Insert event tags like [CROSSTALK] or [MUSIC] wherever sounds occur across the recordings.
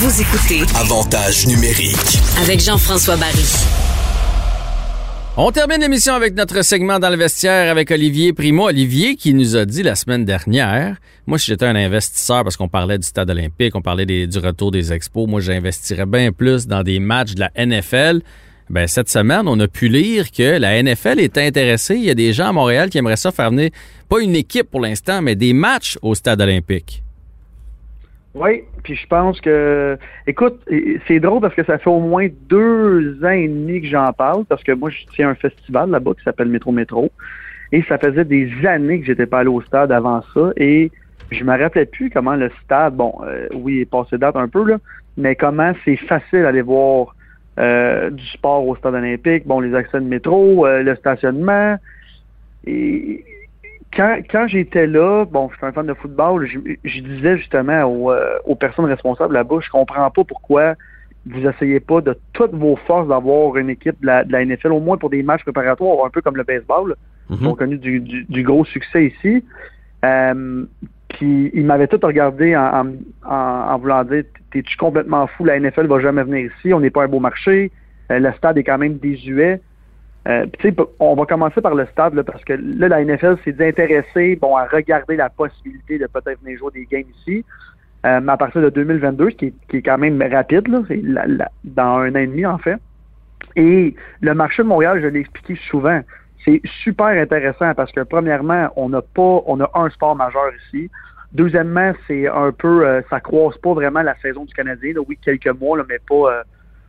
Vous écoutez Avantage numérique. avec Jean-François Barry. On termine l'émission avec notre segment dans le vestiaire avec Olivier Primo. Olivier qui nous a dit la semaine dernière, moi si j'étais un investisseur parce qu'on parlait du stade olympique, on parlait des- du retour des expos, moi j'investirais bien plus dans des matchs de la NFL. Ben, cette semaine, on a pu lire que la NFL est intéressée. Il y a des gens à Montréal qui aimeraient ça faire venir, pas une équipe pour l'instant, mais des matchs au stade olympique. Oui, puis je pense que, écoute, c'est drôle parce que ça fait au moins deux ans et demi que j'en parle, parce que moi, je tiens un festival là-bas qui s'appelle Métro Métro, et ça faisait des années que j'étais pas allé au stade avant ça, et je me rappelais plus comment le stade, bon, euh, oui, il est passé date un peu, là, mais comment c'est facile d'aller voir euh, du sport au stade olympique, bon, les accès de métro, euh, le stationnement, et quand, quand j'étais là, bon, je suis un fan de football, je, je disais justement aux, euh, aux personnes responsables là-bas, je comprends pas pourquoi vous essayez pas de toutes vos forces d'avoir une équipe de la, de la NFL, au moins pour des matchs préparatoires, un peu comme le baseball, qui ont connu du, du- du gros succès ici. Euh, puis ils m'avaient tout regardé en, en, en- en voulant dire T'es-tu complètement fou, la NFL va jamais venir ici, on n'est pas un beau marché, euh, le stade est quand même désuet. Euh, on va commencer par le stade là, parce que là, la NFL s'est intéressée bon, à regarder la possibilité de peut-être venir jouer des games ici. Euh, à partir de 2022, ce qui est, qui est quand même rapide, là, dans un an et demi en fait. Et le marché de Montréal, je l'ai expliqué souvent, c'est super intéressant parce que premièrement, on n'a pas, on a un sport majeur ici. Deuxièmement, c'est un peu, euh, ça croise pas vraiment la saison du Canadien. là. oui, quelques mois, là, mais pas, euh,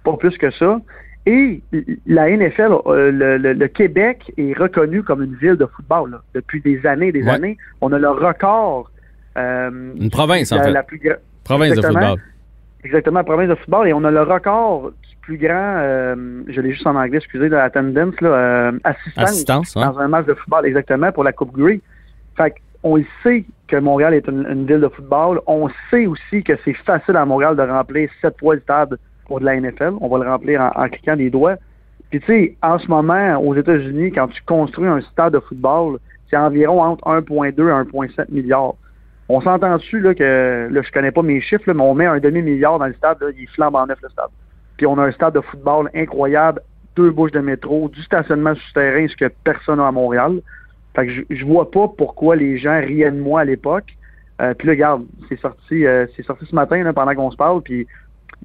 pas plus que ça. Et la NFL, euh, le, le- le Québec est reconnu comme une ville de football là, depuis des années et des Ouais. années. On a le record. euh, Une province, en la, fait. la plus gra- Province de football. Exactement, la province de football. Et on a le record du plus grand, euh, je l'ai juste en anglais, excusez, de attendance, là, euh, assistance, Assistance, hein? dans un match de football, exactement, pour la Coupe Grey. Fait on le sait que Montréal est une, une ville de football. On sait aussi que c'est facile à Montréal de remplir sept fois le stade pour de la NFL. On va le remplir en, cliquant des doigts. Puis tu sais, en ce moment, aux États-Unis, quand tu construis un stade de football, c'est environ entre 1,2 et 1,7 milliards. On s'entend dessus là, que là, je connais pas mes chiffres, mais on met un demi-milliard dans le stade, il flambe en neuf le stade. Puis on a un stade de football incroyable, deux bouches de métro, du stationnement souterrain, ce que personne n'a à Montréal. Fait que je, je vois pas pourquoi les gens riaient de moi à l'époque. Euh, puis là, regarde, c'est sorti, euh, c'est sorti ce matin pendant qu'on se parle. Puis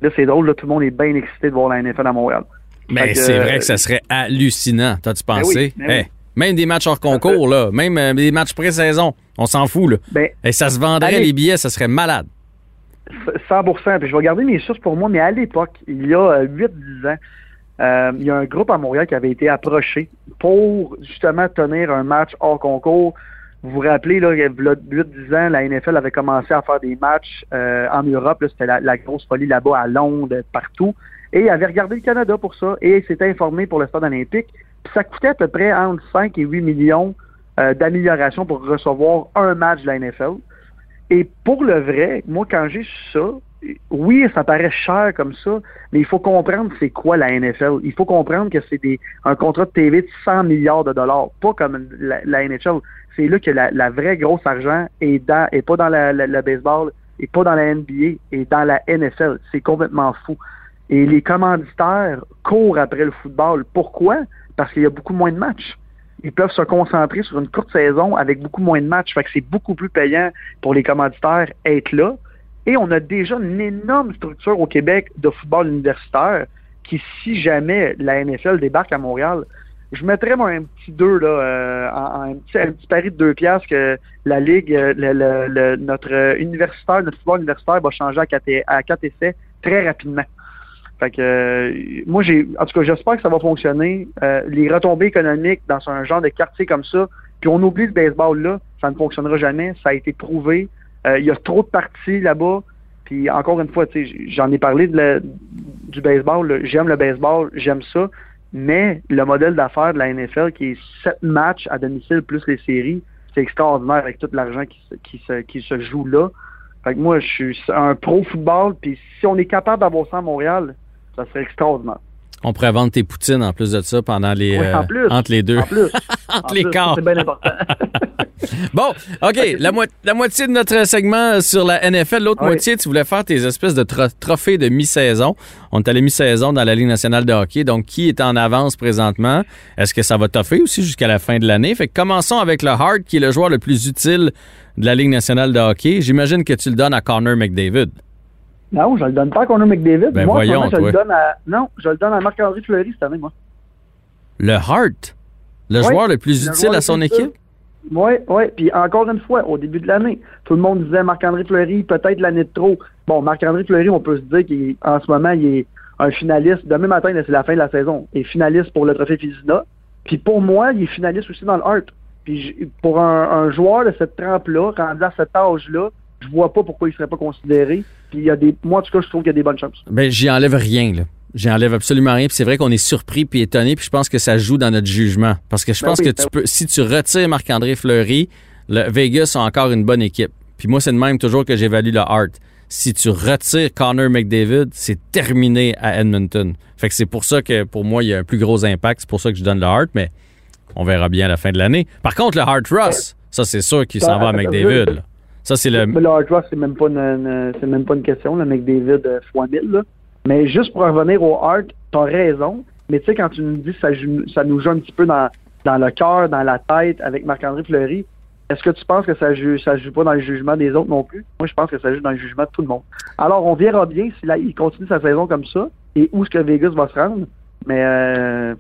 là, c'est drôle, là, tout le monde est bien excité de voir la NFL à Montréal. Mais que, c'est euh, vrai que ça serait hallucinant, t'as-tu pensé? Ben oui, ben Même des matchs hors concours, là, même euh, des matchs pré-saison, on s'en fout. Là. Ben, Et ça se vendrait, allez. les billets, ça serait malade. 100 Puis je vais garder mes sources pour moi, mais à l'époque, il y a 8-10 ans, euh, il y a un groupe à Montréal qui avait été approché pour justement tenir un match hors concours. Vous vous rappelez, là, il y a 8-10 ans, la NFL avait commencé à faire des matchs euh, en Europe. C'était la, la grosse folie là-bas, à Londres, partout. Et il avait regardé le Canada pour ça. Et il s'était informé pour le stade olympique. Puis ça coûtait à peu près entre 5 et 8 millions euh, d'amélioration pour recevoir un match de la NFL. Et pour le vrai, moi, quand j'ai su ça, oui, ça paraît cher comme ça, mais il faut comprendre c'est quoi la NFL. Il faut comprendre que c'est un contrat de TV de 100 milliards de dollars, pas comme la, NHL. C'est là que la, vraie grosse argent est dans, et pas dans le baseball, et pas dans la NBA, et dans la NFL. C'est complètement fou. Et les commanditaires courent après le football. Pourquoi? Parce qu'il y a beaucoup moins de matchs ils peuvent se concentrer sur une courte saison avec beaucoup moins de matchs. Fait que c'est beaucoup plus payant pour les commanditaires être là. Et on a déjà une énorme structure au Québec de football universitaire qui, si jamais la NFL débarque à Montréal, je mettrais moi, un petit 2, là, euh, un, petit, pari de 2 piastres que la Ligue, euh, notre universitaire, notre football universitaire va changer à 4, à quatre essais très rapidement. Euh, moi en tout cas j'espère que ça va fonctionner. Les retombées économiques dans un genre de quartier comme ça, puis on oublie le baseball là, ça ne fonctionnera jamais. Ça a été prouvé. Euh, Il y a trop de parties là-bas. Puis encore une fois, j'en ai parlé du baseball. J'aime le baseball, j'aime ça. Mais le modèle d'affaires de la NFL, qui est sept matchs à domicile plus les séries, c'est extraordinaire avec tout l'argent qui, se- joue là. Moi, je suis un pro football, puis si on est capable d'avoir ça à Montréal, ça serait extraordinaire. On pourrait vendre tes poutines en plus de ça pendant les, Oui, en euh, entre les deux. En plus. [LAUGHS] Entre En les quarts. C'est bien important. [LAUGHS] Bon, OK. La, mo- la moitié de notre segment sur la NFL, l'autre Oui. moitié, tu voulais faire tes espèces de tro- trophées de mi-saison. On est allé mi-saison dans la Ligue nationale de hockey. Donc, qui est en avance présentement? Est-ce que ça va toffer aussi jusqu'à la fin de l'année? Fait que commençons avec le Hart, qui est le joueur le plus utile de la Ligue nationale de hockey. J'imagine que tu le donnes à Connor McDavid. Non, je le donne pas à Connor McDavid. Ben moi, voyons, je le donne à. Non, je le donne à Marc-André Fleury cette année, moi. Le Hart? Le Oui, joueur le plus le utile à son équipe? Oui, oui. Puis encore une fois, au début de l'année, tout le monde disait Marc-André Fleury, peut-être l'année de trop. Bon, Marc-André Fleury, on peut se dire qu'en ce moment, il est un finaliste. Demain matin, c'est la fin de la saison. Il est finaliste pour le trophée Fizina. Puis pour moi, il est finaliste aussi dans le Hart. Puis pour un, un joueur de cette trempe-là, rendu à cet âge-là, je vois pas pourquoi il serait pas considéré. Puis il y a des. Moi, en tout cas, je trouve qu'il y a des bonnes chances. Ben, j'y enlève rien, là. J'y enlève absolument rien. Puis c'est vrai qu'on est surpris puis étonné. Puis je pense que ça joue dans notre jugement. Parce que je Ben pense oui, que ben tu peux, si tu retires Marc-André Fleury, le Vegas a encore une bonne équipe. Puis moi, c'est de même toujours que j'évalue le Hart. Si tu retires Connor McDavid, c'est terminé à Edmonton. Fait que c'est pour ça que pour moi, il y a un plus gros impact. C'est pour ça que je donne le Hart, mais on verra bien à la fin de l'année. Par contre, le Hart Ross, ça c'est sûr qu'il s'en va à McDavid. là. Ça, c'est le. Le hard rock, c'est même pas une, c'est même pas une question, le McDavid euh, fois 1000. Là. Mais juste pour revenir au hard, t'as raison. Mais tu sais, quand tu nous dis que ça, ça nous joue un petit peu dans, dans le cœur, dans la tête avec Marc-André Fleury, est-ce que tu penses que ça joue, ça joue pas dans le jugement des autres non plus? Moi, je pense que ça joue dans le jugement de tout le monde. Alors, on verra bien si continue sa saison comme ça et où est-ce que Vegas va se rendre. Mais euh,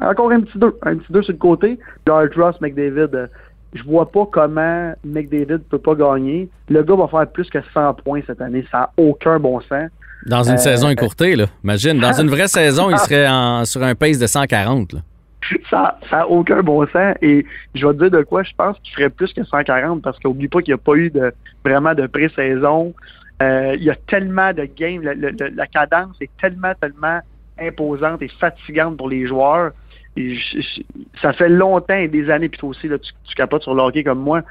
encore un petit deux, un petit deux sur le côté. Le hard Ross, McDavid, euh, je vois pas comment McDavid peut pas gagner. Le gars va faire plus que 100 points cette année. Ça n'a aucun bon sens. Dans une Euh, saison écourtée, là. Imagine, dans une vraie saison, il [LAUGHS] serait en- sur un pace de 140. Là. Ça n'a aucun bon sens. Et je vais te dire de quoi je pense qu'il ferait plus que 140 parce qu'oublie pas qu'il n'y a pas eu de vraiment de pré-saison. Euh, il y a tellement de games. La cadence est tellement, tellement imposante et fatigante pour les joueurs. Ça fait longtemps et des années, puis toi aussi, là, tu, capotes sur le comme moi.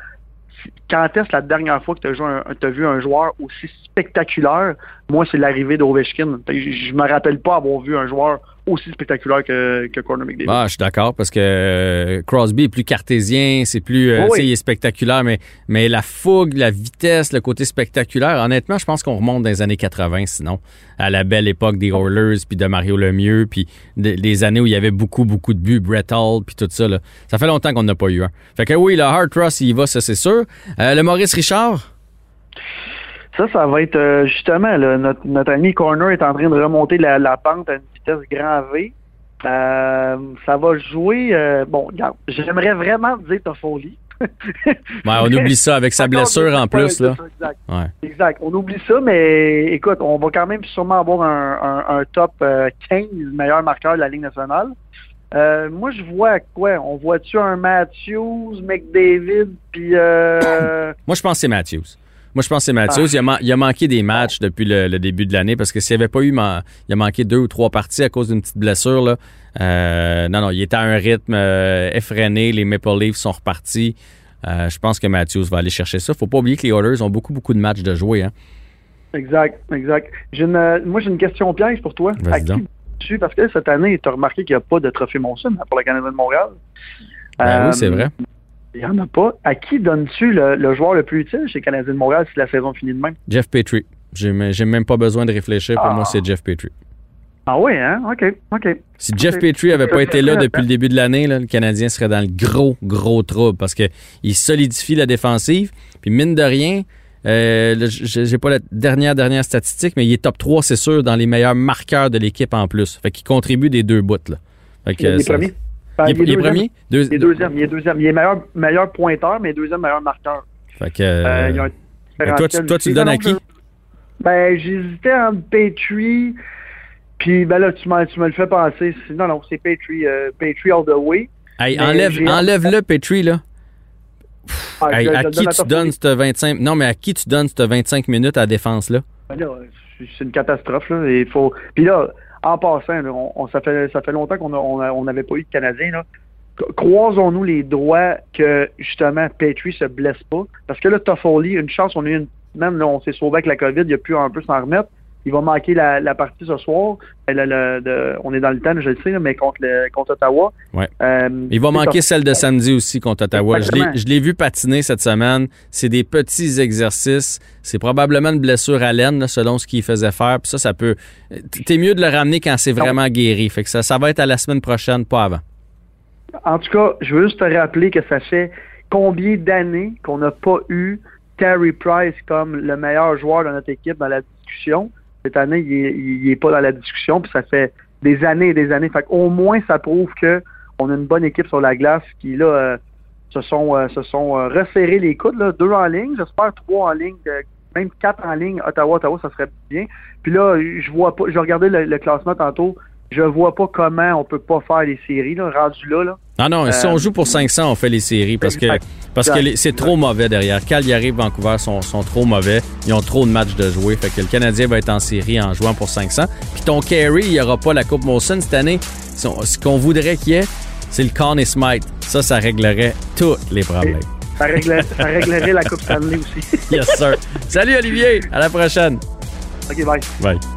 Quand est-ce la dernière fois que tu as, vu un joueur aussi spectaculaire? Moi, c'est l'arrivée d'Ovechkin. Je, je me rappelle pas avoir vu un joueur aussi spectaculaire que, que Conor McDavid. Ah, je suis d'accord parce que euh, Crosby est plus cartésien, c'est plus, euh, Oui, il est spectaculaire, mais, mais la fougue, la vitesse, le côté spectaculaire, honnêtement, je pense qu'on remonte dans les années 80, sinon, à la belle époque des Oilers, puis de Mario Lemieux, puis de- des années où il y avait beaucoup, beaucoup de buts, Brett Hall, puis tout ça. Là. Ça fait longtemps qu'on n'a pas eu un. Fait que oui, le Hard Ross, il y va, ça c'est sûr. Euh, le Maurice Richard, Ça, ça va être euh, justement, là, notre, notre ami Corner est en train de remonter la, la pente à une vitesse grand V. Euh, ça va jouer. euh, bon, regarde, j'aimerais vraiment dire Toffoli. ben, [LAUGHS] on oublie ça avec sa blessure en plus. Là. Exact. Ouais. Exact. On oublie ça, mais écoute, on va quand même sûrement avoir un, un- un top euh, 15 meilleur marqueur de la Ligue nationale. Euh, moi, je vois quoi? On voit-tu un Matthews, McDavid, puis... Euh, [COUGHS] Moi, je pense que c'est Matthews. Moi, je pense que c'est Matthews. Il, a il a manqué des matchs depuis le, le début de l'année parce que s'il n'y avait pas eu, man- il a manqué deux ou trois parties à cause d'une petite blessure. Là. Euh, non, non, il était à un rythme euh, effréné. Les Maple Leafs sont repartis. Euh, je pense que Matthews va aller chercher ça. Faut pas oublier que les Oilers ont beaucoup, beaucoup de matchs de jouer. Hein. exact, exact. Une, moi, j'ai une question piège pour toi. À qui tu Parce que cette année, tu as remarqué qu'il n'y a pas de trophée Monson hein, pour le Canadien de Montréal? Ben oui, c'est vrai. Il n'y en a pas. À qui donnes-tu le, le joueur le plus utile chez Canadien de Montréal si la saison finit de même? Jeff Petrie. J'ai même pas besoin de réfléchir. Pour Ah. moi, c'est Jeff Petrie. Ah oui, hein? OK, OK. Si Jeff. Petrie avait pas été là depuis le début de l'année, le Canadien serait dans le gros, gros trouble parce que il solidifie la défensive. Puis mine de rien, Euh, j'ai pas la dernière dernière statistique, mais il est top 3, c'est sûr, dans les meilleurs marqueurs de l'équipe en plus. Fait qu'il contribue des deux bouts. Là. Fait que, Il est ça- premier. Il est, il est deuxième. premier? Deux- Il est deuxième. Il est deuxième. Il est meilleur, meilleur pointeur, mais deuxième meilleur marqueur. Fait que, Euh, il y a un mais toi, tu, différentiel toi, tu le donnes à qui? Ben, j'hésitais entre Petrie, puis ben là, tu, me le fais penser. Non, non, c'est Petrie. euh, Petrie all the way. Hey, enlève, enlève-le, Petrie, là. Ah, Hey, je- je à le qui tu donnes cette 25... Non, mais à qui tu donnes cette 25 minutes à la défense, là? Ben là, c'est- c'est une catastrophe. Là. Il faut... Puis là, en passant, ça, fait, ça fait longtemps qu'on n'avait on pas eu de. Cro- Croisons-nous les droits que, justement, Petrie se blesse pas. Parce que là, Toffoli, une chance, on a une... Même là, on s'est sauvé avec la COVID, il a pu un peu s'en remettre. Il va manquer la, la partie ce soir. Le- le- de- on est dans le temps, je le sais, mais contre, le, contre Ottawa. Ouais. Euh, Il va manquer ça. celle de samedi aussi contre Ottawa. Je l'ai- Exactement. je l'ai vu patiner cette semaine. C'est des petits exercices. C'est probablement une blessure à laine, là, selon ce qu'il faisait faire. Puis ça, ça peut. T'es mieux de le ramener quand c'est vraiment guéri. Fait que ça, ça va être à la semaine prochaine, pas avant. En tout cas, je veux juste te rappeler que ça fait combien d'années qu'on n'a pas eu Terry Price comme le meilleur joueur de notre équipe dans la discussion? Cette année, il est, il est pas dans la discussion, puis ça fait des années et des années. Fait au moins, ça prouve que on a une bonne équipe sur la glace qui, là, euh, se sont, euh, se sont euh, resserrés les coudes, là, deux en ligne, j'espère trois en ligne, même quatre en ligne, Ottawa, Ottawa, ça serait bien. Puis là, je vois pas, je regardais le classement tantôt, je vois pas comment on peut pas faire les séries, là, rendu là, là. Ah non, si Euh, on joue pour 500, on fait les séries parce que, parce que c'est trop mauvais derrière. Calgary et Vancouver sont, sont trop mauvais. Ils ont trop de matchs de jouer. Fait que le Canadien va être en série en jouant pour 500. Puis ton carry, il n'y aura pas la Coupe Molson cette année. Ce qu'on voudrait qu'il y ait, c'est le Conn Smite. Ça, ça réglerait tous les problèmes. Ça, réglerait, ça réglerait la Coupe Stanley aussi. [LAUGHS] Yes, sir. Salut Olivier. À la prochaine. OK, bye. Bye.